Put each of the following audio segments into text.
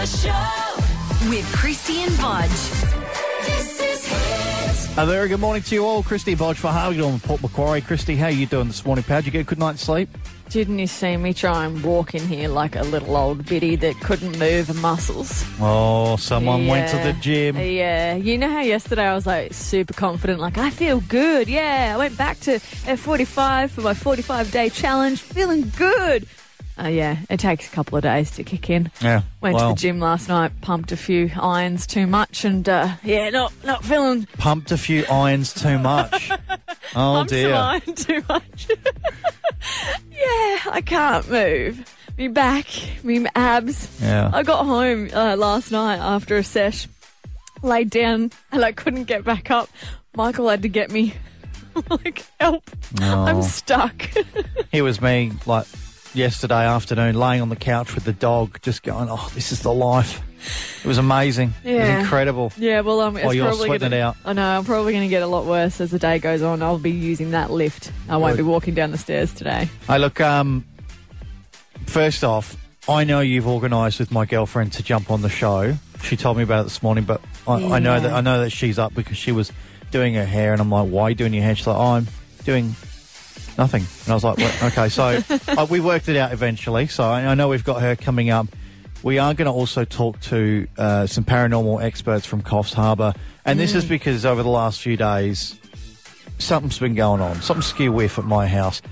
Breakfast Show with Krysti and Bodge. This is Hit. A very good morning to you all. Krysti Bodge for Harvey Norman Port Macquarie. Krysti, how are you doing this morning, pal? Did you get a good night's sleep? Didn't you see me try and walk in here like a little old biddy that couldn't move her muscles? Oh, someone went to the gym. Yeah. You know how yesterday I was like super confident, like, I feel good. Yeah. I went back to F45 for my 45 day challenge, feeling good. Uh, yeah, it takes a couple of days to kick in. Yeah. Went well, to the gym last night, pumped a few irons too much, and uh, yeah, not not feeling pumped a few irons too much. oh pumped some dear. iron too much. yeah, I can't move. Me back, me abs. Yeah. I got home uh, last night after a sesh, laid down, and I couldn't get back up. Michael had to get me. like, help. I'm Oh. stuck. Here was me, like yesterday afternoon, laying on the couch with the dog, just going, "Oh, this is the life." It was amazing. It Yeah. was incredible. yeah, well, um, it's Oh, you're sweating gonna, it out. I know, I'm probably going to get a lot worse as the day goes on. I'll be using that lift. I won't Good. be walking down the stairs today. Hey, look. Um, first off, I know you've organised with my girlfriend to jump on the show. She told me about it this morning, but I, I know that I know that she's up because she was doing her hair, and I'm like, "Why are you doing your hair?" She's like, oh, "I'm doing nothing," and I was like, well, "Okay." So uh, we worked it out eventually. So I, I know we've got her coming up. We are going to also talk to uh, some paranormal experts from Coffs Harbour, and this is because over the last few days, something's been going on. Something skew whiff at my house.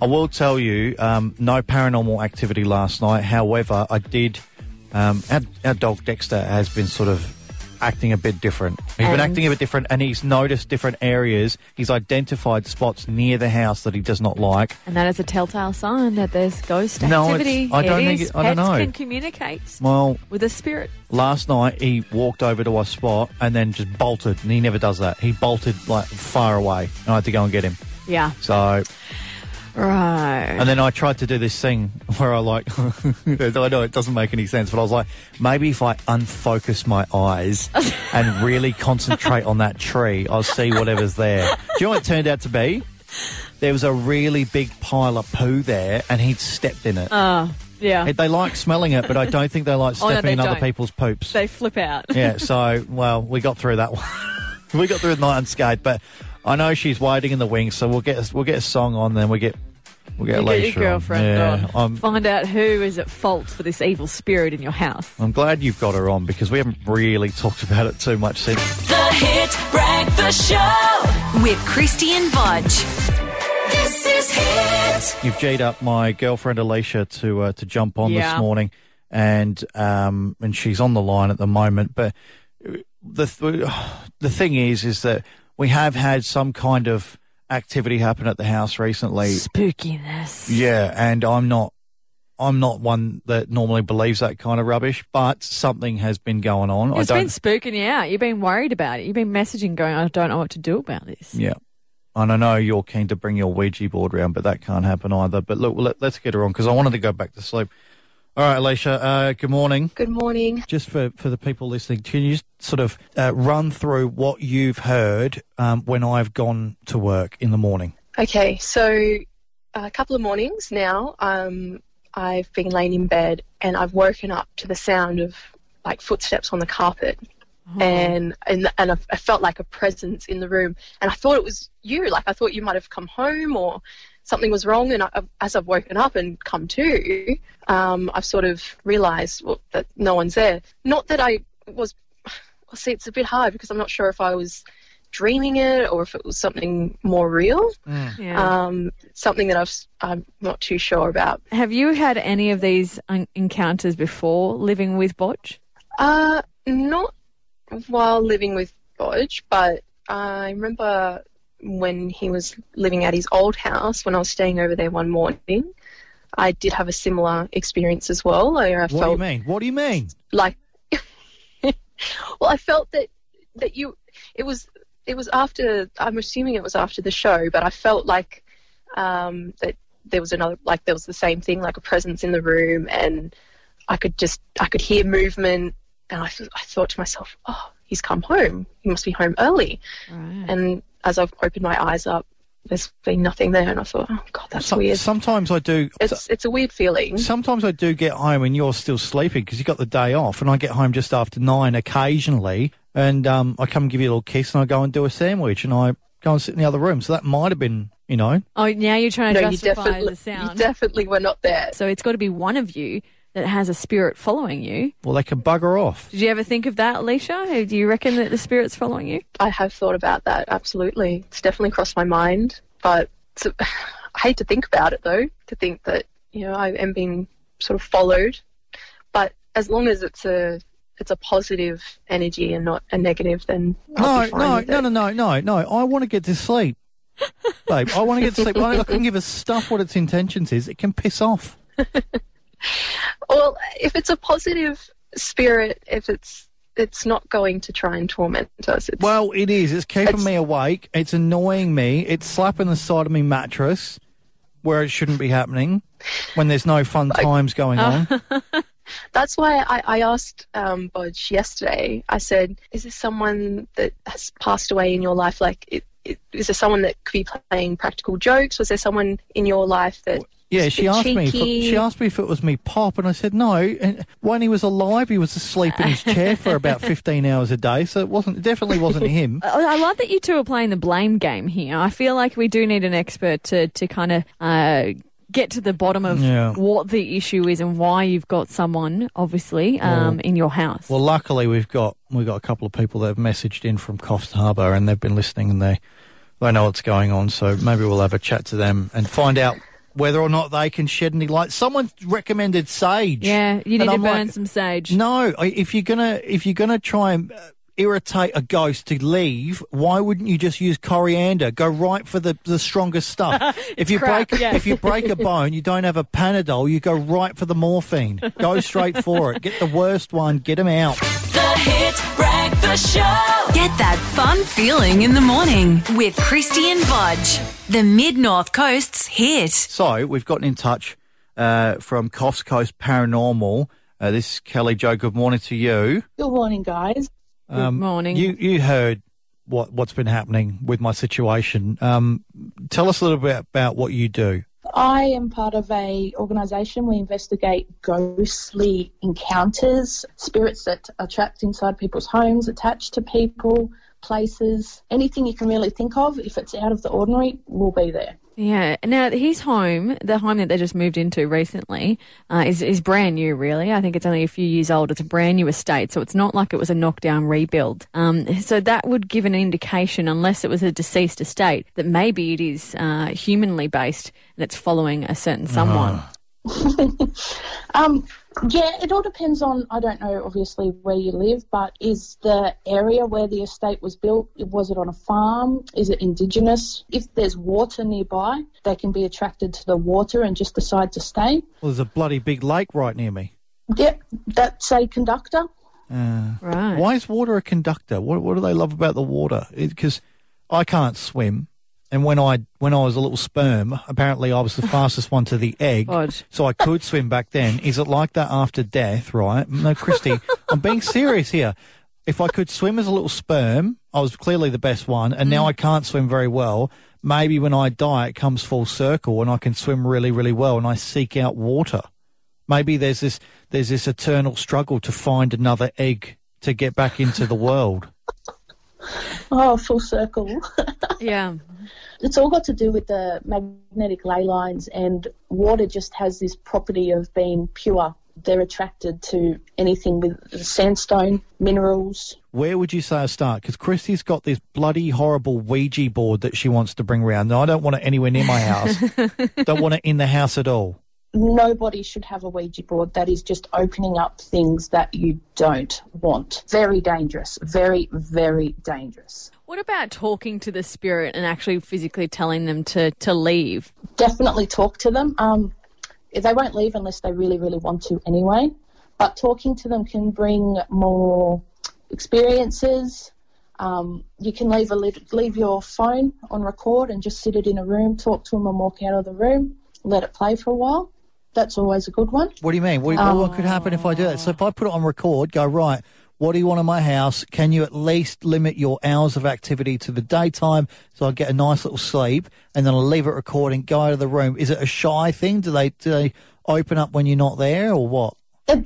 I will tell you, um, no paranormal activity last night. However, I did. Um, our, our dog Dexter has been sort of acting a bit different. He's been acting a bit different, and he's noticed different areas. He's identified spots near the house that he does not like. And that is a telltale sign that there's ghost No, activity. I don't it think is. it- I don't Pets know. can communicate Well, with a spirit. last night he walked over to our spot and then just bolted, and he never does that. He bolted like far away, and I had to go and get him. Yeah. So Right. And then I tried to do this thing where I like, I know it doesn't make any sense, but I was like, maybe if I unfocus my eyes and really concentrate on that tree, I'll see whatever's there. Do you know what it turned out to be? There was a really big pile of poo there, and he'd stepped in it. Oh, yeah. They like smelling it, but I don't think they like Oh, no, stepping they in other don't. people's poops. they flip out. Yeah, so well, we got through that one. we got through the night unscathed, but I know she's waiting in the wings, so we'll get a, we'll get a song on, then we get we'll get You get Alicia your on. girlfriend Yeah, on. I'm Find out who is at fault for this evil spirit in your house. I'm glad you've got her on because we haven't really talked about it too much since. The Hit Breakfast Show with Krysti and Bodge. This is Hit. You've G'd up my girlfriend Alicia to uh, to jump on Yeah. this morning, and um and she's on the line at the moment. But the th- the thing is, is that we have had some kind of activity happen at the house recently. Spookiness. Yeah, and I'm not I'm not one that normally believes that kind of rubbish, but something has been going on. It's I been don't spooking you out. You've been worried about it. You've been messaging going, I don't know what to do about this. Yeah. And I know you're keen to bring your Ouija board round, but that can't happen either. But look, let, let's get her on because I wanted to go back to sleep. All right, Alicia, uh, good morning. Good morning. Just for, for the people listening, can you just sort of uh, run through what you've heard um, when I've gone to work in the morning? Okay, so a couple of mornings now, um, I've been laying in bed and I've woken up to the sound of like footsteps on the carpet, and and and I, I felt like a presence in the room, and I thought it was you. Like I thought you might have come home or something was wrong. And I, as I've woken up and come to, um, I've sort of realised well, that no one's there. Not that I was. Well, see, it's a bit hard because I'm not sure if I was dreaming it or if it was something more real. Yeah. Um, something that I've, s- I'm not too sure about. Have you had any of these un- encounters before living with Bodge? Uh, not while living with Bodge, but I remember when he was living at his old house when I was staying over there one morning. I did have a similar experience as well. I, I What do you mean? What do you mean? like, well, I felt that that you it was it was after I'm assuming it was after the show, but I felt like um, that there was another like there was the same thing like a presence in the room, and I could just I could hear movement, and I, th- I thought to myself, oh, he's come home. He must be home early. Right. And as I've opened my eyes up, there's been nothing there. And I thought, oh God, that's So- weird. Sometimes I do. It's it's a weird feeling. Sometimes I do get home and you're still sleeping because you got the day off, and I get home just after nine occasionally, and um, I come and give you a little kiss, and I go and do a sandwich, and I go and sit in the other room. So that might have been, you know, Oh, now you're trying to No, justify definitely, the you definitely were not there. so it's got to be one of you that has a spirit following you. well, they can bugger off. Did you ever think of that, Alicia? Do you reckon that the spirit's following you? I have thought about that. Absolutely, it's definitely crossed my mind. But it's a, I hate to think about it though. To think that you know I am being sort of followed. But as long as it's a it's a positive energy and not a negative, then I'll No, be fine no, with no, it. no, no, no, no. I want to get to sleep, babe. I want to get to sleep. I can give a stuff what its intentions is. It can piss off. Well, if it's a positive spirit, if it's it's not going to try and torment us. It's, Well, it is. It's keeping It's- me awake. It's annoying me. It's slapping the side of me mattress where it shouldn't be happening when there's no fun times going on. That's why I, I asked um, Bodge yesterday. I said, "Is this someone that has passed away in your life? Like, it, it, is there someone that could be playing practical jokes? Was there someone in your life that?" Yeah, she asked me. If, she asked me if it was me pop, and I said no. And when he was alive, he was asleep in his chair for about fifteen hours a day, so it wasn't. Definitely wasn't him. I love that you two are playing the blame game here. I feel like we do need an expert to, to kind of uh, get to the bottom of Yeah. what the issue is and why you've got someone, obviously, um, in your house. Well, luckily we've got we've got a couple of people that have messaged in from Coffs Harbour, and they've been listening, and they they know what's going on. So maybe we'll have a chat to them and find out whether or not they can shed any light. Someone recommended sage. yeah, you need And to I'm burn like, some sage. No, if you're gonna if you're gonna try and uh, irritate a ghost to leave, why wouldn't you just use coriander? Go right for the, the strongest stuff. if you crap, break yes. if you break a bone, you don't have a Panadol. You go right for the morphine. Go straight for it. Get the worst one. Get them out. The Hit Breakfast Show. Get that fun feeling in the morning with Krysti and Bodge. The Mid North Coast's hit. So we've gotten in touch uh, from Coffs Coast Paranormal. Uh, this is Kelly Joe. Good morning to you. Good morning, guys. Good morning. Um, You you heard what what's been happening with my situation. Um, tell us a little bit about what you do. I am part of a organisation. We investigate ghostly encounters, spirits that are trapped inside people's homes, attached to people, places, anything you can really think of. If it's out of the ordinary, we'll be there. Yeah. Now his home, the home that they just moved into recently, uh, is is brand new. Really, I think it's only a few years old. It's a brand new estate, so it's not like it was a knockdown rebuild. Um, so that would give an indication, unless it was a deceased estate, that maybe it is uh, humanly based and it's following a certain someone. Um, yeah, it all depends on, I don't know obviously where you live, but is the area where the estate was built, was it on a farm? Is it indigenous? If there's water nearby, they can be attracted to the water and just decide to stay. Well, there's a bloody big lake right near me. Yep, that's a conductor. Right. Why is water a conductor? What what do they love about the water? Because I can't swim, and when I when I was a little sperm, apparently I was the fastest one to the egg, Odd. so I could swim back then. Is it like that after death? Right? No, Krysti, I'm being serious here. If I could swim as a little sperm, I was clearly the best one, and now mm. I can't swim very well. Maybe when I die, it comes full circle, and I can swim really, really well, and I seek out water. Maybe there's this there's this eternal struggle to find another egg to get back into the world. Oh, full circle. Yeah. it's all got to do with the magnetic ley lines, and water just has this property of being pure. They're attracted to anything with sandstone, minerals. Where would you say I start? Because Krysti's got this bloody horrible Ouija board that she wants to bring around. No, I don't want it anywhere near my house. don't want it in the house at all. Nobody should have a Ouija board. That is just opening up things that you don't want. Very dangerous. Very, very dangerous. What about talking to the spirit and actually physically telling them to to leave? definitely talk to them. Um, they won't leave unless they really, really want to anyway. But talking to them can bring more experiences. Um, you can leave a leave your phone on record and just sit it in a room, talk to them, and walk out of the room. Let it play for a while. That's always a good one. What do you mean? What, what could happen if I do that? So if I put it on record, go right. What do you want in my house? Can you at least limit your hours of activity to the daytime so I get a nice little sleep and then I'll leave it recording, go out of the room? Is it a shy thing? Do they do they open up when you're not there or what?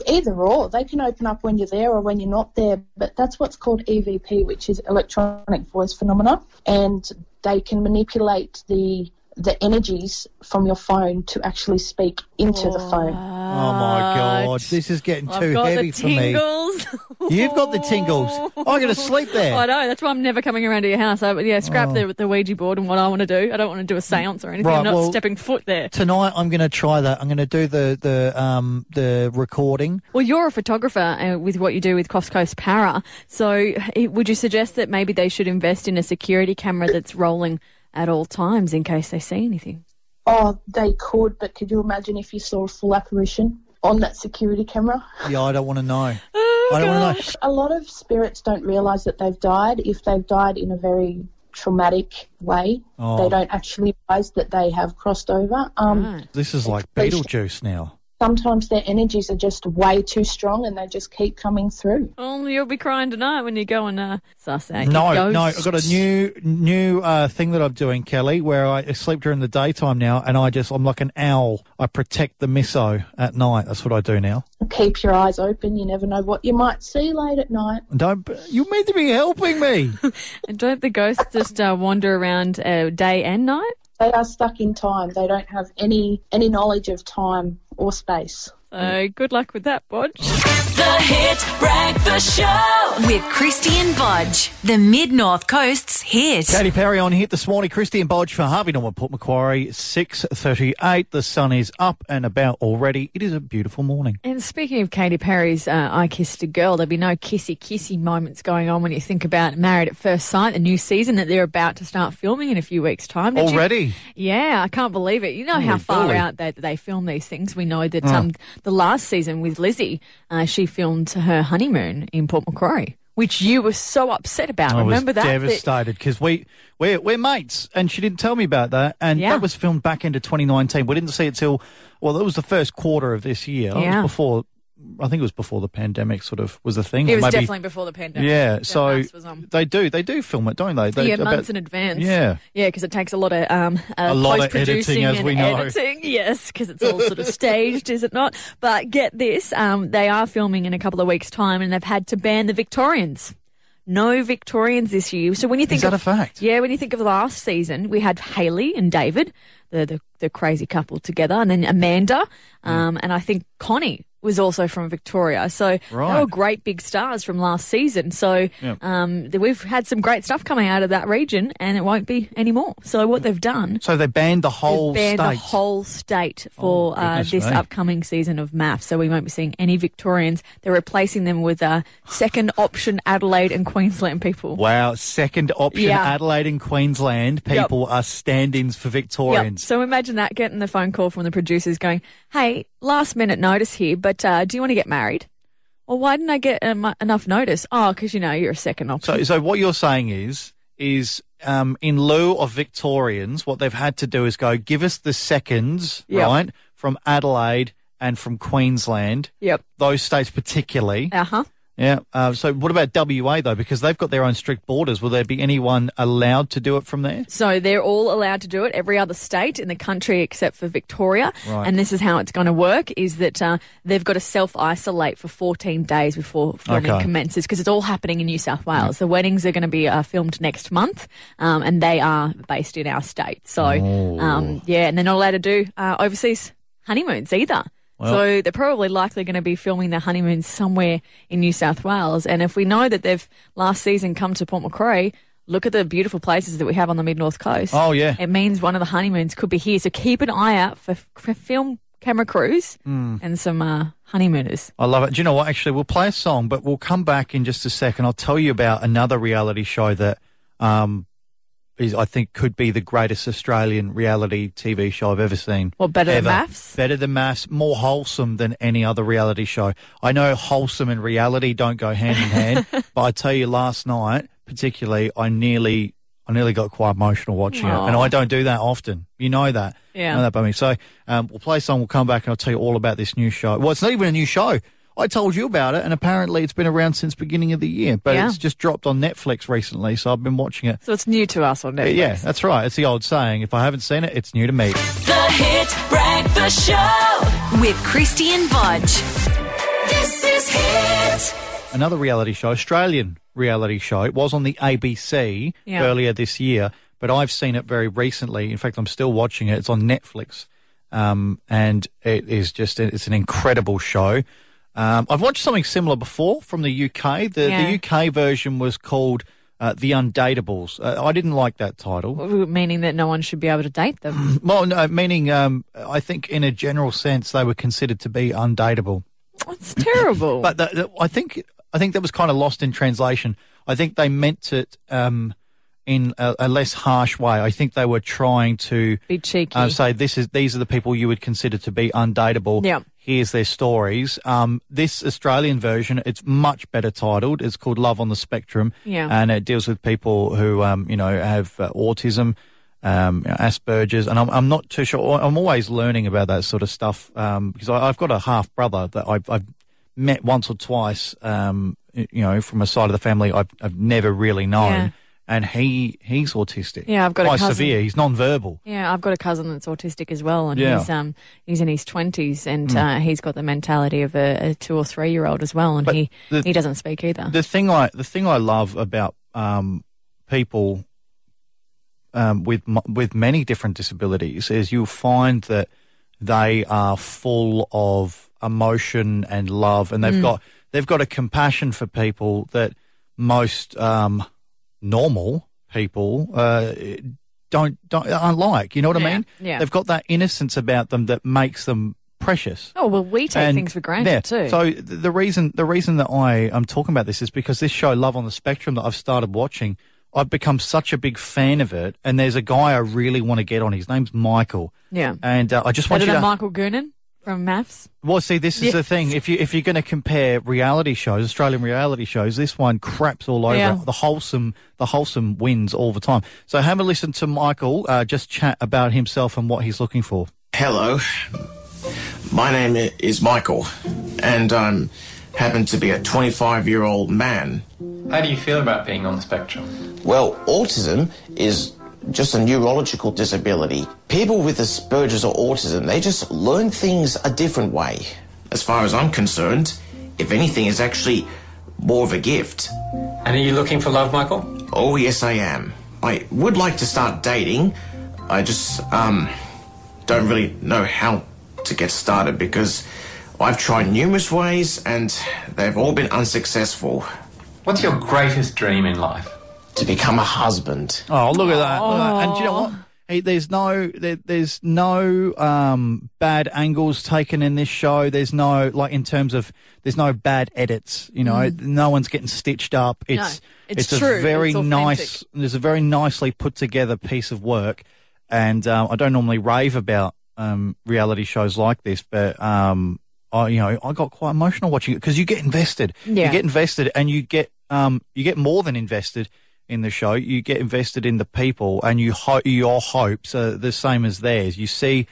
Either or, they can open up when you're there or when you're not there, but that's what's called EVP, which is electronic voice phenomena, and they can manipulate the the energies from your phone to actually speak into the phone. Oh my god, this is getting I've too got heavy the for me. tingles. You've got the tingles. I'm going to sleep there. I know. That's why I'm never coming around to your house. I, yeah, scrap the, the Ouija board and what I want to do. I don't want to do a seance or anything. Right, I'm not well- stepping foot there. Tonight I'm going to try that. I'm going to do the the um the recording. Well, you're a photographer uh, with what you do with Coffs Coast Para. So, eh, would you suggest that maybe they should invest in a security camera that's rolling at all times in case they see anything? Oh, they could, but could you imagine if you saw a full apparition on that security camera? Yeah, I don't want to know. Oh, I don't want to know. A lot of spirits don't realise that they've died if they've died in a very traumatic way. Oh. They don't actually realise that they have crossed over. Um, Right. This is like Beetlejuice now. Sometimes their energies are just way too strong and they just keep coming through. Oh, you'll be crying tonight when you go and uh, suss out your No, no. I've got a new new uh, thing that I'm doing, Kelly, where I sleep during the daytime now, and I just I'm like an owl. I protect the misso at night. That's what I do now. Keep your eyes open. You never know what you might see late at night. Don't you meant to be helping me? And don't the ghosts just uh, wander around uh, day and night? They are stuck in time. They don't have any any knowledge of time or space. So, good luck with that, Bodge. The Hit Breakfast Show with Krysti and Bodge, the Mid North Coast's hit. Katy Perry on hit this morning. Krysti and Bodge for Harvey Norman Port Macquarie. Six thirty-eight. The sun is up and about already. It is a beautiful morning. And speaking of Katy Perry's uh, I Kissed a Girl, there'll be no kissy kissy moments going on when you think about Married at First Sight, the new season that they're about to start filming in a few weeks' time. Did you- Already. Yeah, I can't believe it. You know how far bully. out they, they film these things. We know that um, the last season with Lizzie, uh, she filmed her honeymoon in Port Macquarie, which you were so upset about. I Remember was that? Devastated because we we're, we're mates, and she didn't tell me about that. And Yeah. that was filmed back into 2019. We didn't see it till well, it was the first quarter of this year. It was Yeah. before. I think it was before the pandemic sort of was a thing. It or was maybe- definitely before the pandemic. Yeah, The so was on. they do they do film it, don't they? they yeah, about- months in advance. Yeah. yeah, because it takes a lot of um, uh, A lot of post-producing editing, as and we know. editing. Yes, because it's all sort of staged, is it not? But get this, um, they are filming in a couple of weeks' time, and they've had to ban the Victorians. No Victorians this year. So when you think is that of, a fact? Yeah, when you think of last season, we had Haley and David, the the, the crazy couple together, and then Amanda, um, and I think Connie was also from Victoria. So they Right. were great big stars from last season. So Yep. um, we've had some great stuff coming out of that region, and it won't be anymore. So what they've done. So they banned the whole banned state. the whole state for Oh, uh, this me. upcoming season of MAF. So we won't be seeing any Victorians. They're replacing them with uh, second option Adelaide and Queensland people. Wow, second option Yeah. Adelaide and Queensland Yep. people are stand-ins for Yep. Victorians. So imagine that getting the phone call from the producers going, "Hey, last minute notice here, but uh, do you want to get married?" Well, why didn't I get um, enough notice? Oh, because you know you're a second option. So, so what you're saying is, is um, in lieu of Victorians, what they've had to do is go give us the seconds, Yep. right, from Adelaide and from Queensland, yep. those states particularly. Uh huh. Yeah. Uh, so what about WA though? Because they've got their own strict borders. Will there be anyone allowed to do it from there? So they're all allowed to do it. Every other state in the country except for Victoria. Right. And this is how it's going to work: is that uh, they've got to self isolate for 14 days before filming Okay. commences because it's all happening in New South Wales. The weddings are going to be uh, filmed next month, um, and they are based in our state. So Oh. um, yeah, and they're not allowed to do uh, overseas honeymoons either. So they're probably likely going to be filming their honeymoons somewhere in New South Wales. And if we know that they've last season come to Port Macquarie, look at the beautiful places that we have on the mid north coast. Oh, yeah. it means one of the honeymoons could be here. So keep an eye out for, for film camera crews Hmm. and some uh, honeymooners. I love it. Do you know what? Actually, we'll play a song, but we'll come back in just a second. I'll tell you about another reality show that um, is, I think, could be the greatest Australian reality TV show I've ever seen. What, better than MAFS? Better than MAFS, more wholesome than any other reality show. I know wholesome and reality don't go hand in hand, but I tell you, last night particularly, I nearly, I nearly got quite emotional watching it, and I don't do that often. You know that, Yeah. You know that by me. So um, we'll play song. We'll come back and I'll tell you all about this new show. Well, it's not even a new show. I told you about it, and apparently it's been around since beginning of the year, but Yeah. it's just dropped on Netflix recently, so I've been watching it. So it's new to us on Netflix. Yeah, that's right. It's the old saying: if I haven't seen it, it's new to me. The Hit Breakfast Show with Christian Bodge. This is Hit. Another reality show, Australian reality show. It was on the ABC Yeah. earlier this year, but I've seen it very recently. In fact, I'm still watching it. It's on Netflix, um, and it is just it's an incredible show. Um, I've watched something similar before from the UK. The, Yeah. the UK version was called uh, The Undateables. Uh, I didn't like that title. Meaning that no one should be able to date them. Well, no, meaning um, I think in a general sense they were considered to be undateable. It's terrible. But the, the- I think I think that was kind of lost in translation. I think they meant it um, in a, a less harsh way. I think they were trying to be cheeky. uh, say this is these are the people you would consider to be undateable. Yeah. Here's their stories. Um, this Australian version, it's much better titled. It's called Love on the Spectrum. Yeah. And it deals with people who, um, you know, have uh, autism, um, you know, Asperger's, and I'm, I'm not too sure. I'm always learning about that sort of stuff um, because I, I've got a half brother that I've, I've met once or twice, um, you know, from a side of the family I've, I've never really known. Yeah. And he he's autistic. Yeah, I've got a quite cousin. severe. He's non-verbal. Yeah, I've got a cousin that's autistic as well, and Yeah. He's um he's in his twenties, and uh, he's got the mentality of a, a two or three year old as well, and But he the- he doesn't speak either. the thing I the thing I love about um, people um, with with many different disabilities is you'll find that they are full of emotion and love, and they've Mm. got they've got a compassion for people that most um, normal people uh, don't don't aren't like. You know what I mean? yeah. They've got that innocence about them that makes them precious. oh well, we take And- things for granted yeah. too. So the reason the reason that I am talking about this is because this show, Love on the Spectrum, that I've started watching, I've become such a big fan of it. And there's a guy I really want to get on. His name's Michael, yeah, and uh, I just want better you to. Michael Goonan from MAFS. well, see, this is the thing. If you if you're going to compare reality shows, Australian reality shows, this one craps all over. Yeah. The wholesome, the wholesome wins all the time. So have a listen to Michael uh, just chat about himself and what he's looking for. Hello, my name is Michael, and I'm happen to be a 25 year old man. How do you feel about being on the spectrum? Well, autism is just a neurological disability. People with Asperger's or autism, they just learn things a different way. As far as I'm concerned, if anything, is actually more of a gift. And are you looking for love, Michael? Oh, yes, I am. I would like to start dating. I just, um, don't really know how to get started because I've tried numerous ways and they've all been unsuccessful. What's your greatest dream in life? To become a husband. Oh, look at that! Look at that. And do you know what? Hey, there's no there, there's no um, bad angles taken in this show. There's no like in terms of there's no bad edits. You know, no one's getting stitched up. It's it's a true. very It's authentic. nice. There's a very nicely put together piece of work. And um, I don't normally rave about um, reality shows like this, but um, I you know I got quite emotional watching it because you get invested. Yeah. You get invested, and you get um, you get more than invested in the show. You get invested in the people, and you ho- your hopes are the same as theirs. You see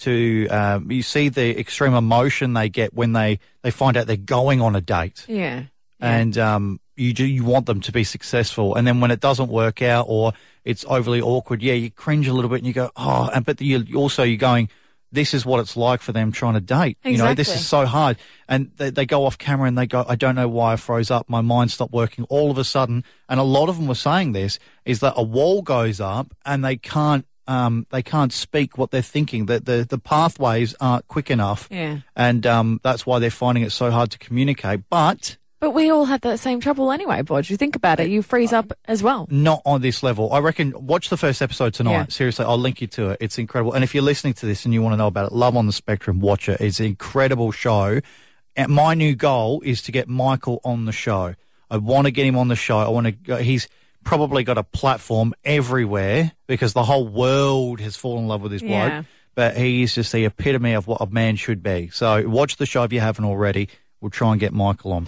to um, you see the extreme emotion they get when they they find out they're going on a date, Yeah, and um, you do you want them to be successful, and then when it doesn't work out or it's overly awkward, yeah, you cringe a little bit, and you go, oh, and but you also you're going. This is what it's like for them trying to date. You know, this is so hard. And they, they go off camera and they go, I don't know why I froze up. My mind stopped working all of a sudden. And a lot of them were saying this is that a wall goes up and they can't, um, they can't speak what they're thinking. That the, the pathways aren't quick enough. Yeah. And, um, that's why they're finding it so hard to communicate. But but we all have that same trouble anyway, Bodge. You think about it, you freeze up as well. not on this level. I reckon watch the first episode tonight. Yeah. Seriously, I'll link you to it. It's incredible. And if you're listening to this and you want to know about it, Love on the Spectrum, watch it. It's an incredible show. And my new goal is to get Michael on the show. I want to get him on the show. I want to. He's probably got a platform everywhere because the whole world has fallen in love with this bloke. But he is just the epitome of what a man should be. So watch the show if you haven't already. We'll try and get Michael on.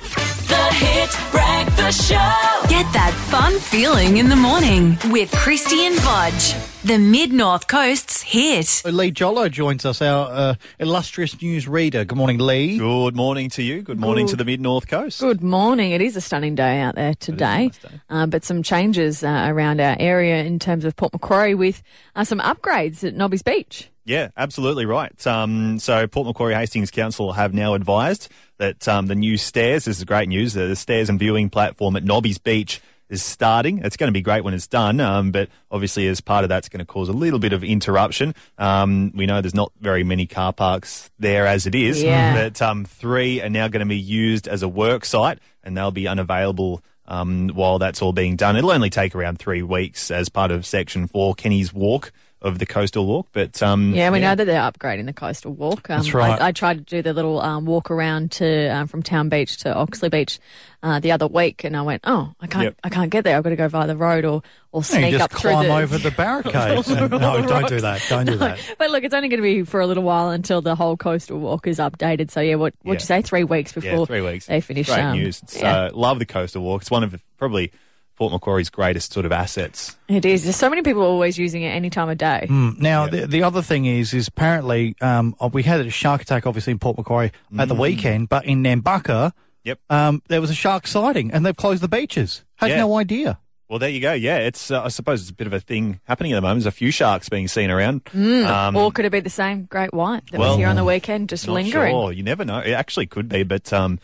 The Hit Breakfast Breakfast Show. Get that fun feeling in the morning with Krysti and Bodge. The Mid North Coast's hit. Lee Jollo joins us, our uh, illustrious news reader. Good morning, Lee. Good morning to you. Good morning to the mid north coast. Good morning. It is a stunning day out there today, nice. Uh, but some changes uh, around our area in terms of Port Macquarie with uh, some upgrades at Nobby's Beach. Yeah, absolutely right. Um, so Port Macquarie Hastings Council have now advised that um, the new stairs, this is great news, the stairs and viewing platform at Nobby's Beach is starting. It's going to be great when it's done, um, but obviously as part of that, it's going to cause a little bit of interruption. Um, we know there's not very many car parks there as it is, Yeah. but um, three are now going to be used as a work site and they'll be unavailable um, while that's all being done. It'll only take around three weeks as part of Section 4 Kenny's Walk of the Coastal Walk, but um, Yeah, we know that they're upgrading the coastal walk. Um, That's right. I, I tried to do the little um, walk around to um, from Town Beach to Oxley Beach uh, the other week, and I went, "Oh, I can't, Yep. I can't get there. I've got to go via the road or or sneak just up through climb the." over the barricades. and- no, don't do that. Don't do that. But look, it's only going to be for a little while until the whole coastal walk is updated. So yeah, what what'd Yeah. you say? Three weeks before Yeah, three weeks. they finish. Great um, news. It's, yeah. uh, love the coastal walk. It's one of the, probably Port Macquarie's greatest sort of assets. It is. There's so many people always using it any time of day. Mm, Now, the, the other thing is, is apparently um, uh, we had a shark attack, obviously in Port Macquarie at the weekend, but in Nambucca, Yep. um, there was a shark sighting, and they've closed the beaches. Had Yeah. no idea. Well, there you go. Yeah, it's. Uh, I suppose it's a bit of a thing happening at the moment. There's a few sharks being seen around. Um, or could it be the same great white that well, was here on the weekend, just lingering? Sure, you never know. It actually could be, but um,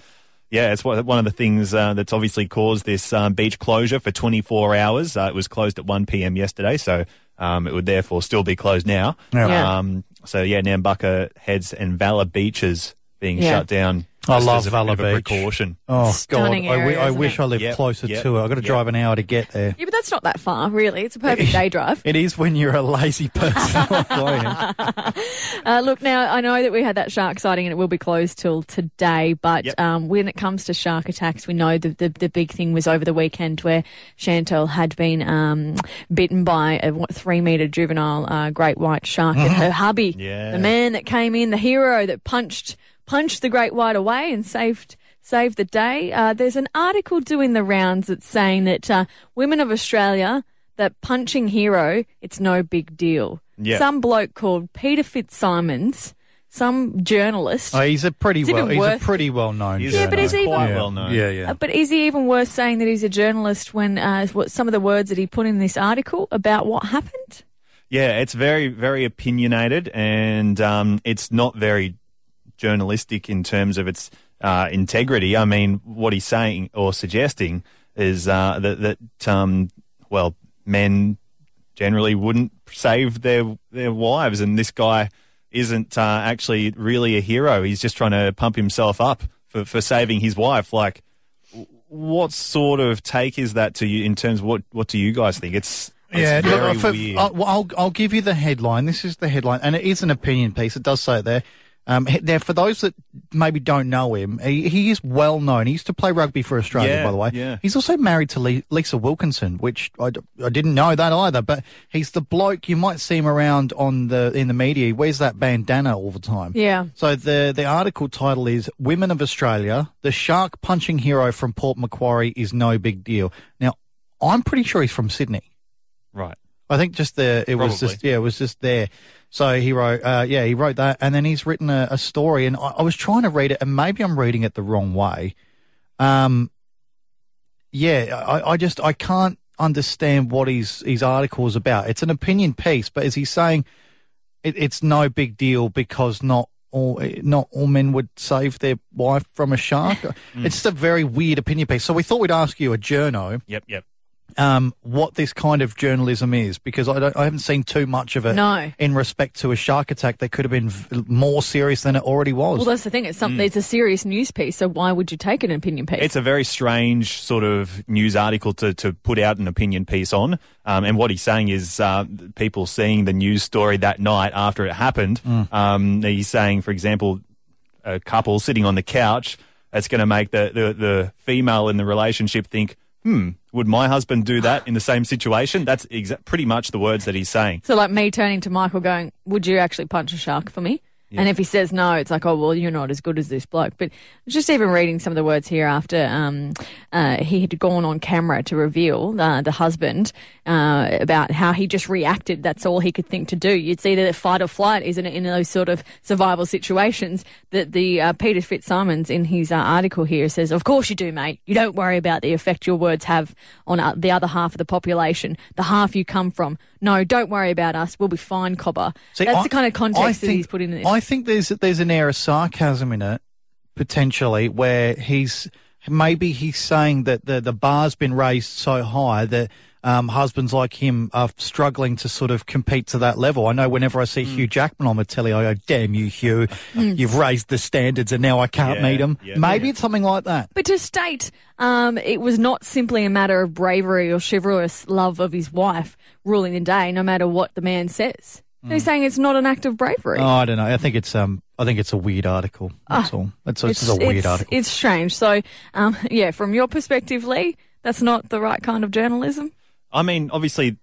yeah, it's one one of the things uh, that's obviously caused this um, beach closure for 24 hours. Uh, it was closed at 1 p.m. yesterday, so um, it would therefore still be closed now. Yeah. Yeah. Um, so yeah, Nambucca heads and Valla beaches being Yeah. shut down. I just love as a bit Valla Beach. Precaution. Oh, Stunning God. I, area, I isn't wish it? I lived Yep, closer yep, to it. I've got to yep. drive an hour to get there. Yeah, but that's not that far, really. It's a perfect day drive. It is when you're a lazy person like I am. Uh, look, now I know that we had that shark sighting and it will be closed till today, but Yep. um, when it comes to shark attacks, we know the, the, the big thing was over the weekend where Chantelle had been um, bitten by a what, three metre juvenile uh, great white shark and her hubby, Yeah. the man that came in, the hero that punched punched the great white away and saved saved the day. Uh, there's an article doing the rounds that's saying that uh, women of Australia, that punching hero, it's no big deal. Yeah. Some bloke called Peter Fitzsimons, some journalist. Oh, he's a pretty It's even well. He's worth- a pretty well known. He's Yeah, but is he quite even- well known. Yeah, yeah. Uh, but is he even worth saying that he's a journalist when uh, what some of the words that he put in this article about what happened? Yeah, it's very, very opinionated, and um, it's not very journalistic in terms of its uh, integrity. I mean, what he's saying or suggesting is uh, that that um, well, men generally wouldn't save their their wives, and this guy isn't uh, actually really a hero. He's just trying to pump himself up for, for saving his wife. Like, what sort of take is that to you in terms of what what do you guys think? It's it's Yeah, look, very for- weird. I'll, I'll, I'll give you the headline. This is the headline, and it is an opinion piece. It does say it there. Um, now, for those that maybe don't know him, he, he is well known. He used to play rugby for Australia, Yeah, by the way. yeah. He's also married to Le- Lisa Wilkinson, which I, d- I didn't know that either. But he's the bloke you might see him around on the in the media. He wears that bandana all the time. Yeah. So the the article title is "Women of Australia: The Shark Punching Hero from Port Macquarie is no big deal." Now, I'm pretty sure he's from Sydney. right. I think just the it was just yeah it was just there. So he wrote uh, yeah he wrote that and then he's written a, a story and I, I was trying to read it and maybe I'm reading it the wrong way. Um, yeah, I, I just I can't understand what his his article is about. It's an opinion piece, but is he saying it, it's no big deal because not all not all men would save their wife from a shark? It's just a very weird opinion piece. So we thought we'd ask you a journo Yep, yep. Um, what this kind of journalism is because I, don't, I haven't seen too much of it No. in respect to a shark attack that could have been v- more serious than it already was. Well, that's the thing. It's something. It's a serious news piece. So why would you take an opinion piece? It's a very strange sort of news article to, to put out an opinion piece on. Um, and what he's saying is uh, people seeing the news story that night after it happened. Um, he's saying, for example, a couple sitting on the couch, it's going to make the, the, the female in the relationship think, hmm, would my husband do that in the same situation? That's exa- pretty much the words that he's saying. so like me turning to Michael, going, "Would you actually punch a shark for me?" And if he says no, it's like, oh, well, you're not as good as this bloke. But just even reading some of the words here after um, uh, he had gone on camera to reveal uh, the husband uh, about how he just reacted. That's all he could think to do. You'd see that fight or flight isn't it in those sort of survival situations that the uh, Peter Fitzsimons in his uh, article here says, of course you do, mate. You don't worry about the effect your words have on uh, the other half of the population, the half you come from. No, don't worry about us. We'll be fine, Cobber. See, That's I- the kind of context that he's put in this. I think there's there's an air of sarcasm in it, potentially, where he's maybe he's saying that the the bar's been raised so high that. Um, husbands like him are struggling to sort of compete to that level. I know whenever I see Hmm. Hugh Jackman on the telly, I go, damn you, Hugh. You've raised the standards and now I can't Yeah, meet them. yeah, Maybe yeah. it's something like that. But to state um, it was not simply a matter of bravery or chivalrous love of his wife ruling the day, no matter what the man says. He's saying it's not an act of bravery. Oh, I don't know. I think it's um, I think it's a weird article. That's all. That's it's, just a weird Ah, it's, article. It's strange. So, um, yeah, from your perspective, Lee, that's not the right kind of journalism. I mean, obviously,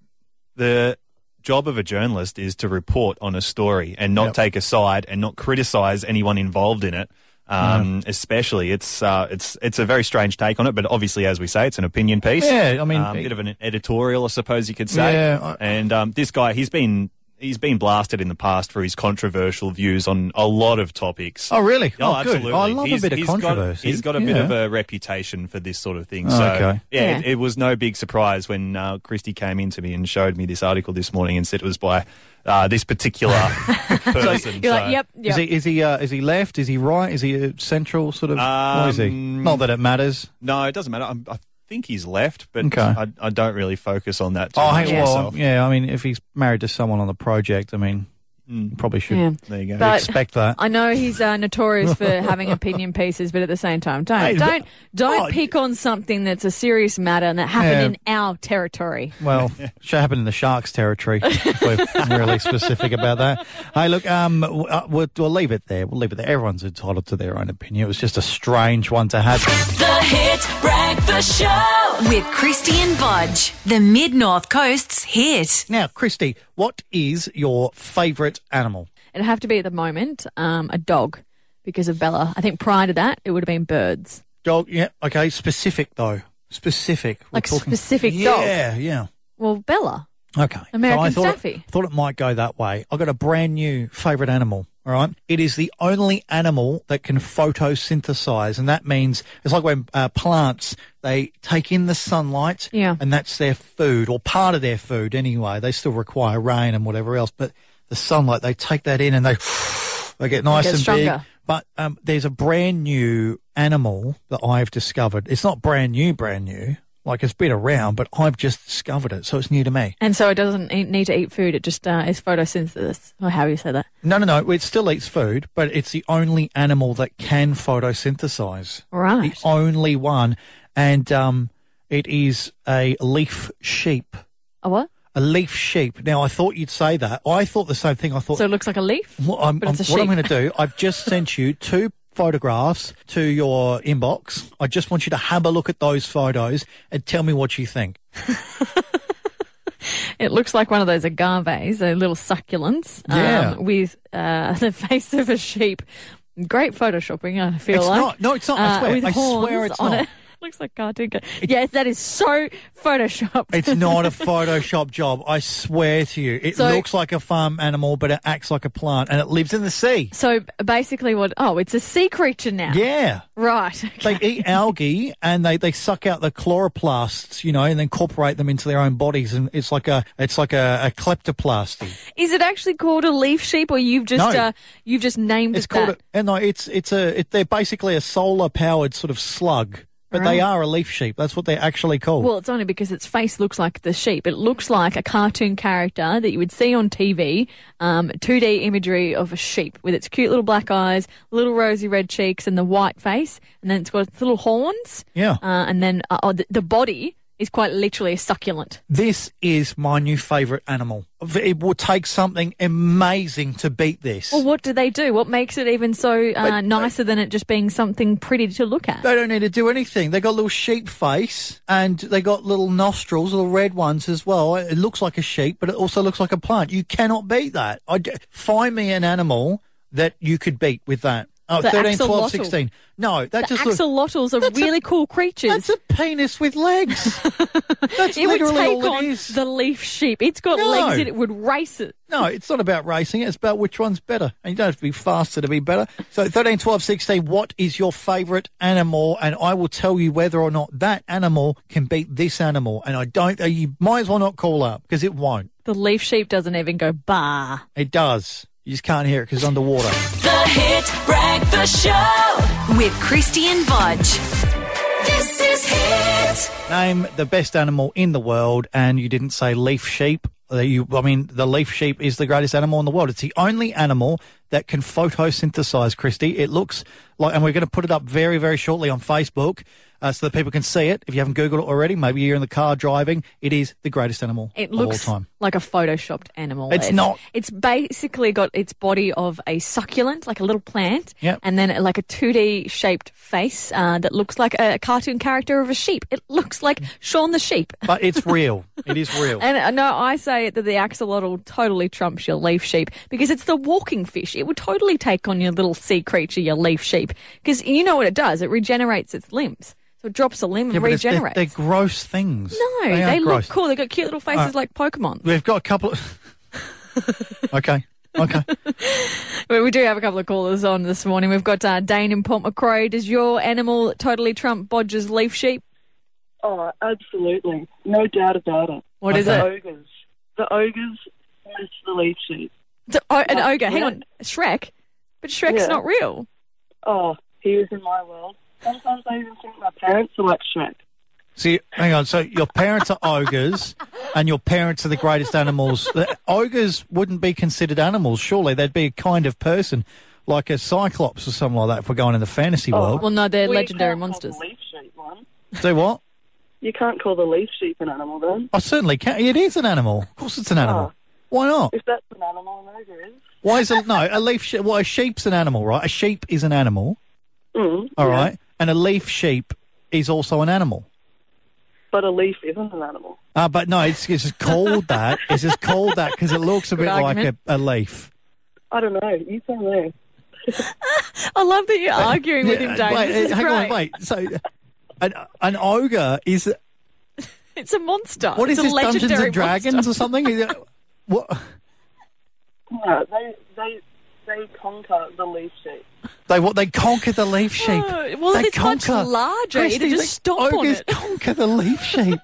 the job of a journalist is to report on a story and not Yep. take a side and not criticize anyone involved in it. Um, Especially, it's uh, it's it's a very strange take on it, but obviously, as we say, it's an opinion piece. Yeah, I mean, um, a bit of an editorial, I suppose you could say. Yeah, I- and um, this guy, he's been he's been blasted in the past for his controversial views on a lot of topics. Oh, really? Oh, Oh, good. absolutely. I love a bit of he's got- controversy. he's got a bit of a reputation for this sort of thing. Oh, So, okay. yeah, Yeah. It, it was no big surprise when uh, Krysti came in to me and showed me this article this morning and said it was by uh, this particular person. You're So- like, yep, Is he is he uh, is he left? Is he right? Is he a central sort of? what is he? Um, Not that it matters. No, it doesn't matter. I'm, I think he's left, but Okay. I, I don't really focus on that too Oh, much hey, well, yeah. I mean, if he's married to someone on the project, I mean, you probably should Yeah. There you go. But- expect that. I know he's uh, notorious for having opinion pieces, but at the same time, don't Hey, don't don't oh, pick on something that's a serious matter and that happened in our territory. Well, should happen in the Sharks territory. if we're really specific about that. Hey, look, um, uh, we'll, we'll leave it there. We'll leave it there. Everyone's entitled to their own opinion. It was just a strange one to have. The Hit Breakfast Show with Krysti and Bodge, the Mid North Coast's hit. Now, Krysti, what is your favourite animal? It'd have to be at the moment um, a dog because of Bella. I think prior to that, it would have been birds. Dog. Yeah. Okay. Specific though. Specific. We're Like specific dog? Yeah. Yeah. Well, Bella. Okay. American I thought Staffy. It, thought it might go that way. I got a brand new favourite animal. All right. It is the only animal that can photosynthesize, and that means it's like when uh, plants they take in the sunlight, Yeah. and that's their food or part of their food anyway. They still require rain and whatever else, but the sunlight they take that in and they they get nice and stronger. big. But um, there's a brand new animal that I've discovered. It's not brand new, brand new. Like it's been around, but I've just discovered it, so it's new to me. And so it doesn't eat, need to eat food. It just uh, is photosynthesis, or how you say that. No, no, no. It still eats food, but it's the only animal that can photosynthesize. Right. The only one, and um, it is a leaf sheep. A what? A leaf sheep. Now, I thought you'd say that. I thought the same thing. I thought. So it looks like a leaf? What I'm, But it's a I'm- what I'm going to do, I've just sent you two photographs to your inbox. I just want you to have a look at those photos and tell me what you think. It looks like one of those agaves, those little succulents, Yeah. um, with uh, the face of a sheep. Great photoshopping, I feel It's like. not. No, it's not. I Uh, swear. I swear it's on not. it. Looks like cartoon. ca- Yes, that is so photoshopped. It's not a Photoshop job. I swear to you. It So- looks like a farm animal, but it acts like a plant, and it lives in the sea. so basically, what? Oh, it's a sea creature now. Yeah. Right. They eat algae and they, they suck out the chloroplasts, you know, and then incorporate them into their own bodies, and it's like a it's like a, a kleptoplasty. Is it actually called a leaf sheep, or you've just No. uh, you've just named It's it called that? a, and no, it's it's a it, they're basically a solar powered sort of slug, but they are a leaf sheep. That's what they're actually called. Well, it's only because its face looks like the sheep. It looks like a cartoon character that you would see on TV, um, 2D imagery of a sheep with its cute little black eyes, little rosy red cheeks, and the white face. And then it's got its little horns. Yeah. Uh, and then uh, oh, the, the body is quite literally a succulent. this is my new favourite animal. It will take something amazing to beat this. Well, what do they do? What makes it even so uh, nicer than it just being something pretty to look at? They don't need to do anything. They got a little sheep face and they got little nostrils, little red ones as well. It looks like a sheep, but it also looks like a plant. You cannot beat that. I d find me an animal that you could beat with that? Oh, The 13, 12, 16. No, that The just looks. axolotls are That's a- really cool creatures. That's a penis with legs. That's it would literally take all on it is. the leaf sheep. It's got No. legs and it would race it. No, it's not about racing. It's about which one's better. And you don't have to be faster to be better. So 13, 12, 16, what is your favourite animal? And I will tell you whether or not that animal can beat this animal. And I don't, you might as well not call up because it won't. The leaf sheep doesn't even go bah. It does. You just can't hear it because it's underwater. The Hit Breakfast Show with Krysti and Bodge. This is Hit. Name the best animal in the world, and you didn't say leaf sheep. You, I mean, the leaf sheep is the greatest animal in the world. It's the only animal that can photosynthesize, Krysti. It looks like, and we're going to put it up very, very shortly on Facebook uh, so that people can see it. If you haven't Googled it already, maybe you're in the car driving. It is the greatest animal It of looks all time. Like a photoshopped animal. It's not. It's basically got its body of a succulent, like a little plant, Yep. and then like a 2D shaped face uh, that looks like a cartoon character of a sheep. It looks like Shaun the sheep. But it's real. it is real. And uh, no, I say that the axolotl totally trumps your leaf sheep because it's the walking fish. It would totally take on your little sea creature, your leaf sheep, because you know what it does. It regenerates its limbs. So it drops a limb Yeah, and but it's- they're, regenerates. they're gross things. no, they, they, are look gross. cool. They've got cute little faces Alright. like Pokemon. We've got a couple of. okay. Okay. Well, we do have a couple of callers on this morning. We've got uh, Dane in Port Macquarie. Does your animal totally trump Bodger's leaf sheep? Oh, absolutely. No doubt about it. What is the it? ogres. The ogres miss the leaf sheep. It's a- oh, an Yeah. ogre. Hang on. Shrek? But Shrek's Yeah. not real. Oh, he was in my world. Sometimes I even think my parents are like Shrek. See, hang on. So your parents are ogres, and your parents are the greatest animals. The ogres wouldn't be considered animals, surely. They'd be a kind of person, like a cyclops or something like that. If we're going in the fantasy world, Well, no, they're Well, you legendary can't call monsters. the leaf sheep one. do what? You can't call the leaf sheep an animal then. I certainly can. It is an animal. Of course, it's an animal. Oh. Why not? If that's an animal, an ogre is. Why is it no? A leaf. She- well, a sheep's an animal, right? A sheep is an animal. Mm, All yeah. right, and a leaf sheep is also an animal. But a leaf isn't an animal. Uh, but no, it's, it's just called that. It's just called that because it looks a Good bit like a, a leaf. I don't know. You tell me. I love that you're arguing with him, Dave. Wait, This is hang great. on, wait. So, an, an ogre is It's a monster. what is it's this? a Dungeons legendary and Dragons monster. or something? Is it- what? No, they they they conquer the leaf sheep. They what? They conquer the leaf sheep. Oh, well, they it's much conquer. larger. Krysti, It'd just they- stomp on it. conquer the leaf sheep.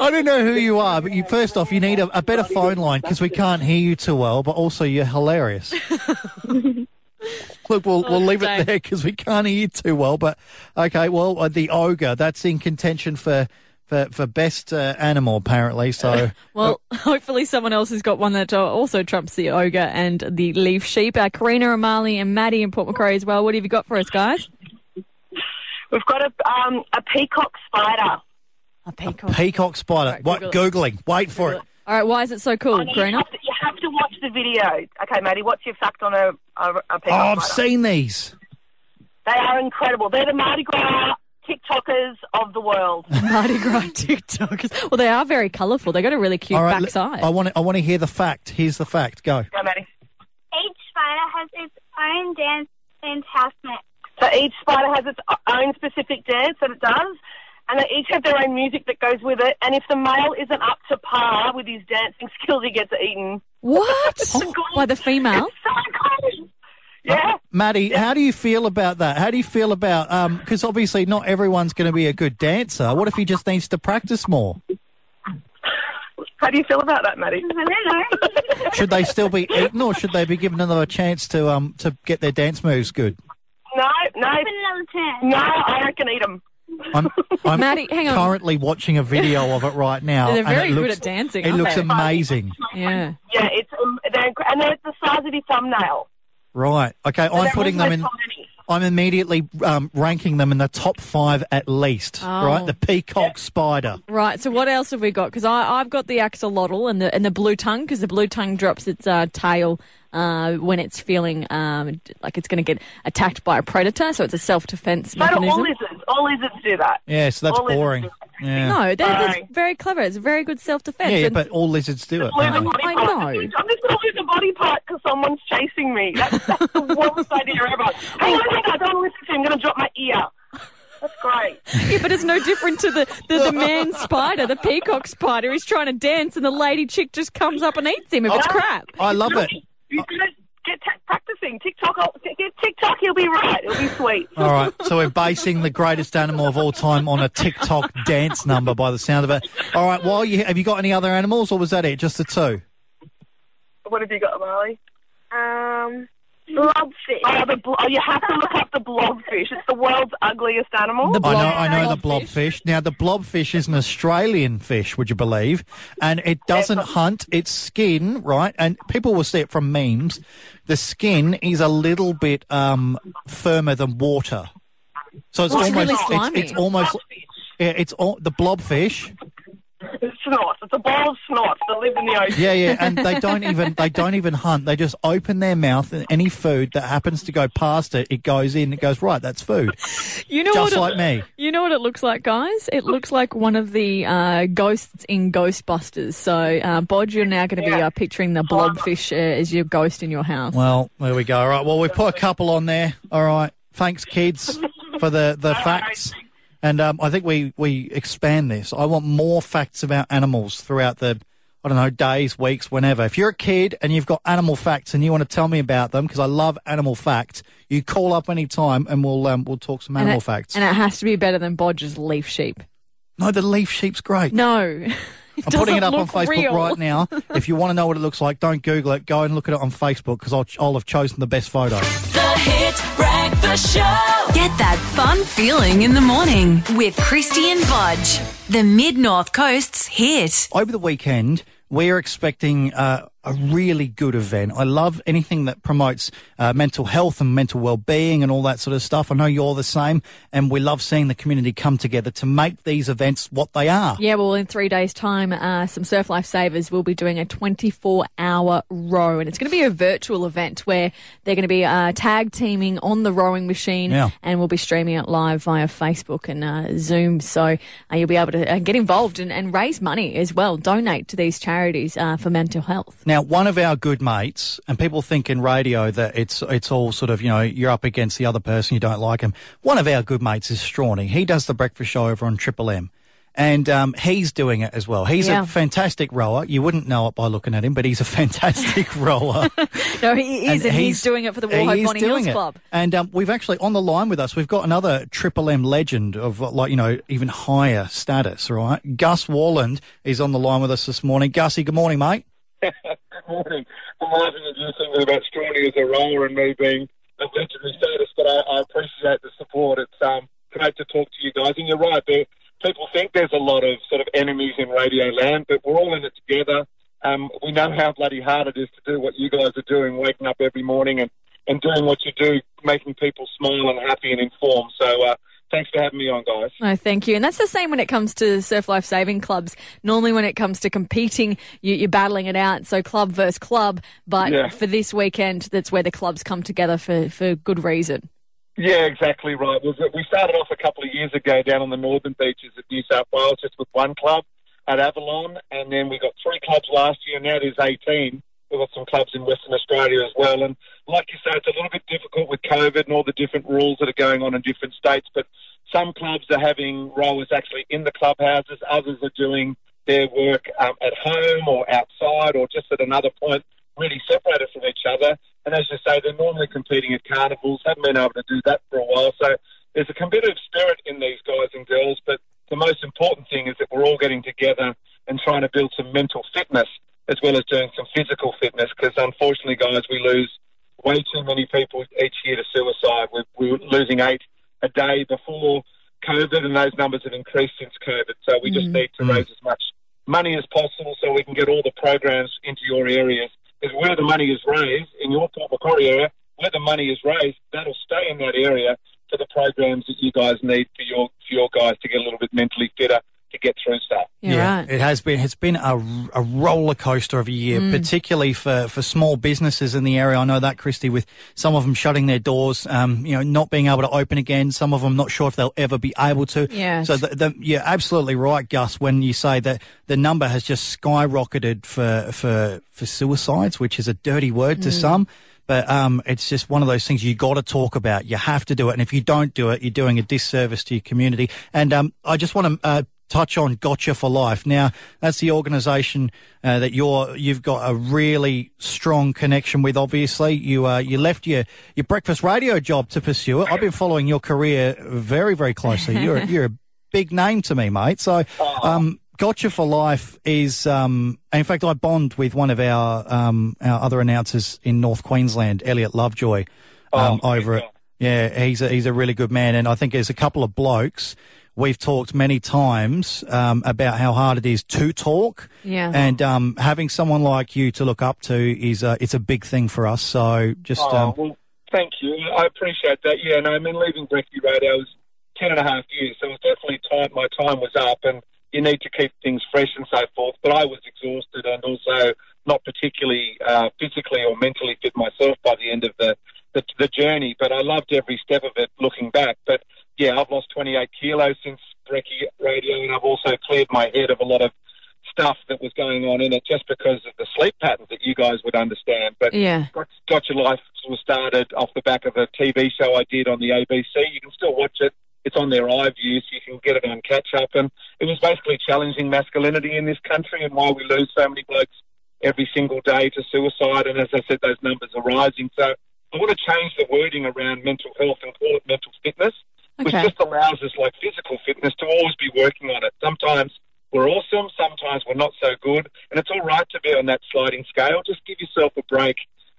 I don't know who you are, but you first off, you need a, a better phone line because we can't hear you too well. But also, you're hilarious. Look, we'll, we'll leave it there because we can't hear you too well. But okay, well, uh, the ogre that's in contention for for, for best uh, animal apparently. So Well, hopefully someone else has got one that uh, also trumps the ogre and the leaf sheep. Uh, Karina, Amali, and Maddie in Port Macquarie as well. What have you got for us, guys? We've got a um, a peacock spider. A peacock. peacock spider. Right, what? Google it. Googling. Wait for it. All right, why is it so cool, And you, Karina? have to, you have to watch the video. Okay, Maddie, what's your fact on a, a, a Oh, peacock I've spider? seen these. They are incredible. They're the Mardi Gras TikTokers of the world. Mardi Gras TikTokers. Well, they are very colourful. They got a really cute All right, backside. I want to. I want to hear the fact. Here's the fact. Go. Go, Maddie. Each spider has its own dance and house mix. So each spider has its own specific dance that it does, and they each have their own music that goes with it. And if the male isn't up to par with his dancing skills, he gets eaten. what? Oh, by the female? It's so cool. Yeah. Maddie, how do you feel about that? How do you feel about um because obviously not everyone's going to be a good dancer. What if he just needs to practice more? How do you feel about that, Maddie? I don't know. Should they still be eaten, or should they be given another chance to um to get their dance moves good? No, no, Give another chance. no. I reckon eat them. I'm, I'm Maddie, hang on. currently watching a video of it right now. They're and very it good looks, at dancing, It looks they? amazing. Yeah. Yeah, it's um, and they're the size of your thumbnail. Right. Okay. So I'm putting them in. tiny. I'm immediately um, ranking them in the top five at least. Oh. Right. The peacock spider. Right. So what else have we got? Because I've got the axolotl and the and the blue tongue because the blue tongue drops its uh, tail uh, when it's feeling um, like it's going to get attacked by a predator. So it's a self defense So do all mechanism. lizards. All lizards do that. Yeah. So that's All boring. do Yeah. No, that, that's very clever. It's very good self defense. Yeah, yeah, but all lizards do it. Lose a don't body I, know. I'm just going to lose a body part because someone's chasing me. That's, that's the worst idea ever. Hang on, hang on, don't listen to him. I'm going to drop my ear. That's great. yeah, but it's no different to the, the, the man spider, the peacock spider. He's trying to dance, and the lady chick just comes up and eats him if it's oh, crap. I love it. You should get t- practicing. TikTok, I'll- get TikTok, he'll be right. It'll be sweet. All right, so we're basing the greatest animal of all time on a TikTok dance number by the sound of it. All right, while you have you got any other animals, or was that it? Just the two? What have you got, Marley? Um, blobfish. Oh, the bl- oh, you have to look up the blobfish. It's the world's ugliest animal. The I know, blob- I know the blobfish. Now, the blobfish is an Australian fish, would you believe? And it doesn't hunt. Its skin, right? And people will see it from memes. The skin is a little bit um, firmer than water, so it's Oh, it's almost really it's, slimy. it's almost yeah, it's all, the blobfish. It's snot. It's a ball of snot that live in the ocean. Yeah, yeah, and they don't even they don't even hunt. They just open their mouth, and any food that happens to go past it, it goes in. It goes right. That's food. You know Just what like me. You know what it looks like, guys? It looks like one of the uh, ghosts in Ghostbusters. So, uh, Bod, you're now going to be uh, picturing the blobfish uh, as your ghost in your house. Well, there we go. All right. Well, we put a couple on there. All right. Thanks, kids, for the, the facts. And um, I think we, we expand this. I want more facts about animals throughout the, I don't know, days, weeks, whenever. If you're a kid and you've got animal facts and you want to tell me about them, because I love animal facts, you call up any time and we'll um, we'll talk some and animal it, facts. And it has to be better than Bodge's leaf sheep. no, the leaf sheep's great. No. I'm putting it up on Facebook real. right now. If you want to know what it looks like, don't Google it. Go and look at it on Facebook because I'll, I'll have chosen the best photo. The Hit Breakfast Show. Get that fun feeling in the morning with Krysti and Bodge. The Mid North Coast's hit. Over the weekend, we're expecting uh, a really good event. I love anything that promotes uh, mental health and mental well-being and all that sort of stuff. I know you're the same, and we love seeing the community come together to make these events what they are. Yeah, well, in three days' time, uh, some Surf Lifesavers will be doing a 24 hour row. And it's going to be a virtual event where they're going to be uh, tag teaming on the rowing machine Yeah. and we'll be streaming it live via Facebook and uh, Zoom. So uh, you'll be able to uh, get involved and, and raise money as well, donate to these charities uh, for mental health. Now, one of our good mates, and people think in radio that it's it's all sort of you know you're up against the other person, you don't like him. One of our good mates is Strawny. He does the breakfast show over on Triple M. And um, he's doing it as well. He's Yeah. a fantastic rower. You wouldn't know it by looking at him, but he's a fantastic rower. No, he is, and, he's, he's- doing it for the he Wauchope Bonny Hills it. Club. And um, we've actually on the line with us, we've got another Triple M legend of like you know even higher status. Right, Gus Worland is on the line with us this morning. Gussie, good morning, mate. Morning. I'm laughing at you thinking about Strawny as a roller and me being a legendary status, but I, I appreciate the support. It's um, great to talk to you guys. And you're right, there, people think there's a lot of sort of enemies in radio land, but we're all in it together. Um, we know how bloody hard it is to do what you guys are doing, waking up every morning and, and doing what you do, making people smile and happy and informed. So uh, thanks for having me on, guys. No, thank you. And that's the same when it comes to surf life saving clubs. Normally, when it comes to competing, you, you're battling it out. So club versus club. But Yeah. for this weekend, that's where the clubs come together for, for good reason. Yeah, exactly right. We started off a couple of years ago down on the northern beaches of New South Wales just with one club at Avalon, and then we got three clubs last year. Now there's 18. We've got some clubs in Western Australia as well. And like you say, it's a little bit difficult with COVID and all the different rules that are going on in different states. But some clubs are having rowers actually in the clubhouses. Others are doing their work um, at home or outside or just at another point, really separated from each other. And as you say, they're normally competing at carnivals. Haven't been able to do that for a while. So there's a competitive spirit in these guys and girls. But the most important thing is that we're all getting together and trying to build some mental fitness as well as doing some physical fitness. Because unfortunately, guys, we lose way too many people each year to suicide. We're, we're losing eight a day before COVID, and those numbers have increased since COVID. So we just mm. need to mm. raise as much money as possible so we can get all the programs into your areas. Because where the money is raised in your Port Macquarie area, where the money is raised, that'll stay in that area for the programs that you guys need for your for your guys to get a little bit mentally fitter to get through stuff. Yeah, Yeah, right. it has been. It's been a, a roller coaster of a year, Mm. particularly for, for small businesses in the area. I know that, Krysti, with some of them shutting their doors, um, you know, not being able to open again. Some of them not sure if they'll ever be able to. Yeah. So the, the, you're absolutely right, Gus, when you say that the number has just skyrocketed for for for suicides, which is a dirty word to Mm. some. But um, it's just one of those things you got to talk about. You have to do it, and if you don't do it, you're doing a disservice to your community. And um, I just want to uh, touch on Gotcha for Life. Now, that's the organisation uh, that you're you've got a really strong connection with. Obviously, you uh, you left your your breakfast radio job to pursue it. I've been following your career very very closely. You're you're a big name to me, mate. So. Um, Gotcha for Life is, um, in fact, I bond with one of our um, our other announcers in North Queensland, Elliot Lovejoy, um, over it. Yeah, he's a, he's a really good man, and I think there's a couple of blokes we've talked many times um, about how hard it is to talk, Yeah. and um, having someone like you to look up to is a, it's a big thing for us. So just Oh, um, well, thank you. I appreciate that. Yeah, no, I mean, leaving Brecky Radio was ten and a half years, so it was definitely time. My time was up, and you need to keep things fresh and so forth. But I was exhausted and also not particularly uh, physically or mentally fit myself by the end of the, the the journey. But I loved every step of it. Looking back, but yeah, I've lost 28 kilos since Brecky Radio, and I've also cleared my head of a lot of stuff that was going on in it just because of the sleep patterns that you guys would understand. But Yeah. Got, Got Your Life was started off the back of a TV show I did on the ABC. You can still watch it. It's on their iView, so you can get it on catch up. And it was basically challenging masculinity in this country and why we lose so many blokes every single day to suicide. And as I said, those numbers are rising. So I want to change the wording around mental health and call it mental fitness, which just allows us, like physical fitness, to always be working on it. Sometimes we're awesome, sometimes we're not so good, and it's all right to be on that sliding scale. Just give yourself a break.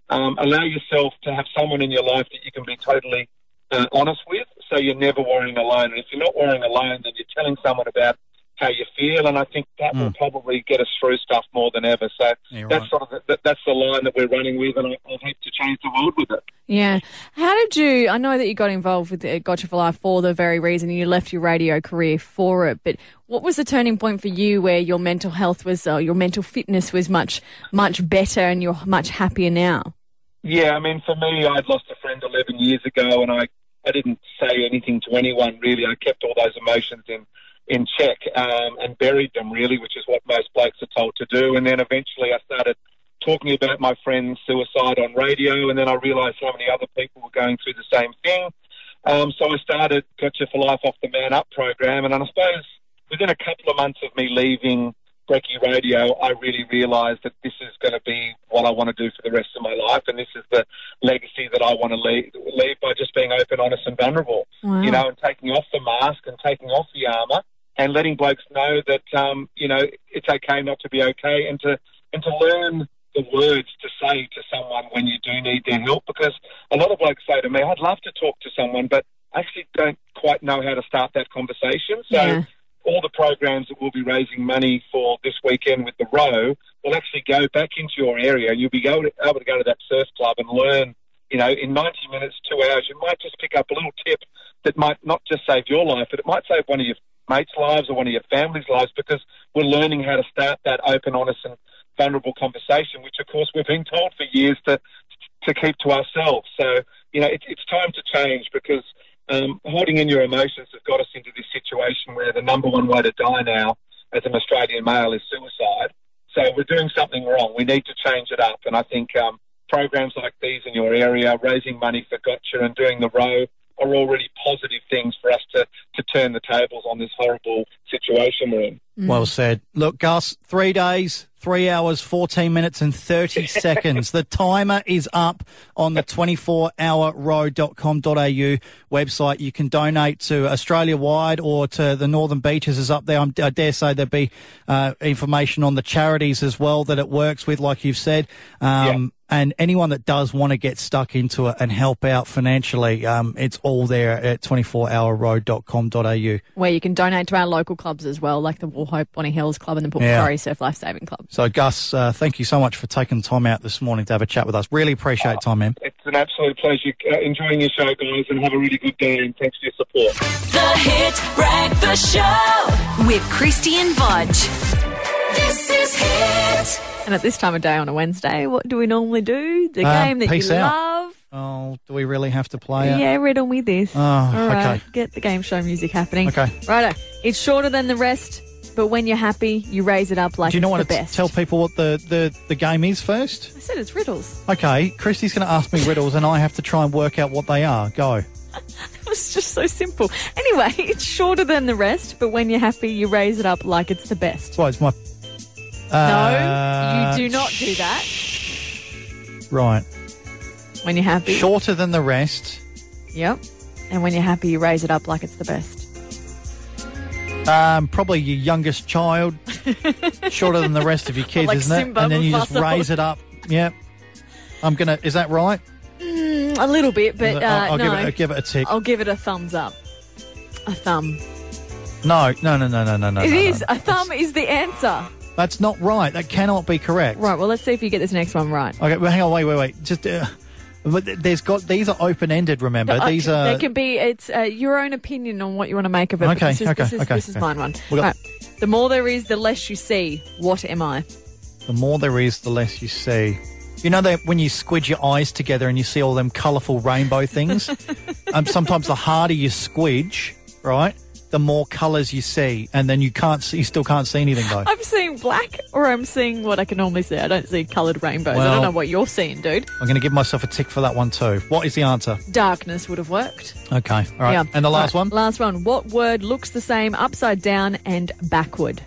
Um, allow yourself to have someone in your life that you can be totally uh, honest with, so you're never worrying alone. And if you're not worrying alone, then you're telling someone about how you feel, and I think that will probably get us through stuff more than ever. So Yeah, that's right. sort of the, that, that's the line that we're running with, and I, I hope to change the world with it. Yeah. How did you? I know that you got involved with uh, Gotcha for Life for the very reason you left your radio career for it. But what was the turning point for you where your mental health was, uh, your mental fitness was much, much better and you're much happier now? Yeah, I mean, for me, I'd lost a friend 11 years ago, and I, I didn't say anything to anyone really. I kept all those emotions in, in check um, and buried them really, which is what most blokes are told to do. And then eventually I started talking about my friend's suicide on radio, and then I realised how many other people were going through the same thing. Um, so I started Gotcha for Life off the Man Up program, and I suppose within a couple of months of me leaving Brecky Radio, I really realised that this is going to be what I want to do for the rest of my life, and this is the legacy that I want to leave, leave by just being open, honest, and vulnerable. Wow. You know, and taking off the mask and taking off the armour, and letting blokes know that um, you know it's okay not to be okay, and to and to learn the words to say to someone when you do need their help. Because a lot of blokes say to me, "I'd love to talk to someone, but I actually don't quite know how to start that conversation." So Yeah. all the programs that we'll be raising money for this weekend with the row will actually go back into your area. and You'll be able to, able to go to that surf club and learn. You know, in 90 minutes, two hours, you might just pick up a little tip that might not just save your life, but it might save one of your mates' lives or one of your family's lives because we're learning how to start that open, honest, and vulnerable conversation, which, of course, we've been told for years to to keep to ourselves. So, you know, it, it's time to change because um, holding in your emotions has got us into this situation where the number one way to die now as an Australian male is suicide. So we're doing something wrong. We need to change it up. And I think um, programs like these in your area, raising money for Gotcha and doing the row, are already positive things for us to, to turn the tables on this horrible situation we're in. Well said. Look, Gus, three days, three hours, 14 minutes and 30 seconds. The timer is up on the 24hourrow.com.au website. You can donate to Australia wide or to the Northern Beaches is up there. I'm, I dare say there'll be uh, information on the charities as well that it works with, like you've said. Um, And anyone that does want to get stuck into it and help out financially, um, it's all there at 24hourrow.com.au. Where you can donate to our local clubs as well, like the Wauchope Bonny Hills Club and the Port Yeah. Macquarie Surf Life Saving Club. So, Gus, uh, thank you so much for taking time out this morning to have a chat with us. Really appreciate time, man. It's an absolute pleasure uh, enjoying your show, guys, and have a really good day. And thanks for your support. The Hit Breakfast Show. with Krysti and Bodge. This is Hit. And at this time of day on a Wednesday, what do we normally do? The Um, game that you out. love. Oh, do we really have to play it? Yeah, riddle me this. Oh, All right, okay. get the game show music happening. Okay. Righto. It's shorter than the rest, but when you're happy, you raise it up like Do you know it's what the best. tell people what the, the, the game is first? I said it's riddles. Okay, Krysti's going to ask me riddles and I have to try and work out what they are. Go. It was just so simple. Anyway, it's shorter than the rest, but when you're happy, you raise it up like it's the best. So it's my. no, Uh, you do not do that Right. When you're happy. Shorter than the rest. Yep. And when you're happy, you raise it up like it's the best. Um, probably your youngest child. Shorter than the rest of your kids, Like isn't Simba it? And then you just raise it up. Yep. I'm gonna. Is that right? Mm, a little bit, but uh, I'll, I'll no. give it. A, give it a tick. I'll give it a thumbs up. A thumb. No, no, no, no, no, no, no. It no, is. no. A thumb is the answer. That's not right. That cannot be correct. Right. Well, let's see if you get this next one right. Okay, well, hang on. Wait, wait, wait. Just. Uh, but there's got these are open ended. Remember, these are. They can be. It's uh, your own opinion on what you want to make of it. Okay, This is, okay, this is, okay, This is okay. mine one. Got- Right. The more there is, the less you see. What am I? The more there is, the less you see. You know that when you squidge your eyes together and you see all them colourful rainbow things? um, sometimes the harder you squidge, right, the more colours you see, and then you can't see, you still can't see anything though. I'm seeing black, or I'm seeing what I can normally see. I don't see coloured rainbows. I don't know what you're seeing, dude. I'm going to give myself a tick for that one too. What is the answer? Darkness would have worked. Okay, all right. Yeah. And the last All one? Last one. What word looks the same upside down and backward?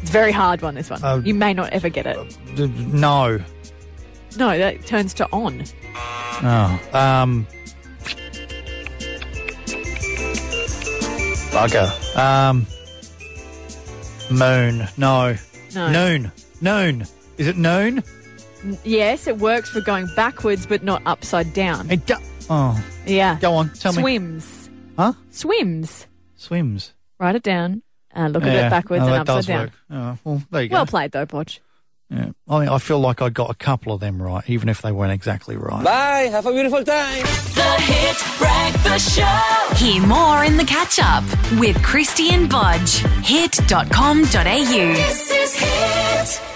It's a very hard one. This one. Uh, you may not ever get it. D- No. No, that turns to on. Oh. Um. Bugger. Um. Moon. No. No. Noon. Noon. Is it noon? N- Yes, it works for going backwards, but not upside down. It do- oh. Yeah. Go on. Tell me. Swims. Huh? Swims. Swims. Write it down. Uh, look at Yeah. it backwards Oh, and that upside does down. work. Oh, well, there you go. Well played, though, Bodge. Yeah. I, mean, I feel like I got a couple of them right, even if they weren't exactly right. Bye. Have a beautiful time. The Hit Breakfast Show. Hear more in the catch up with Krysti and Bodge. Hit.com.au. This is Hit.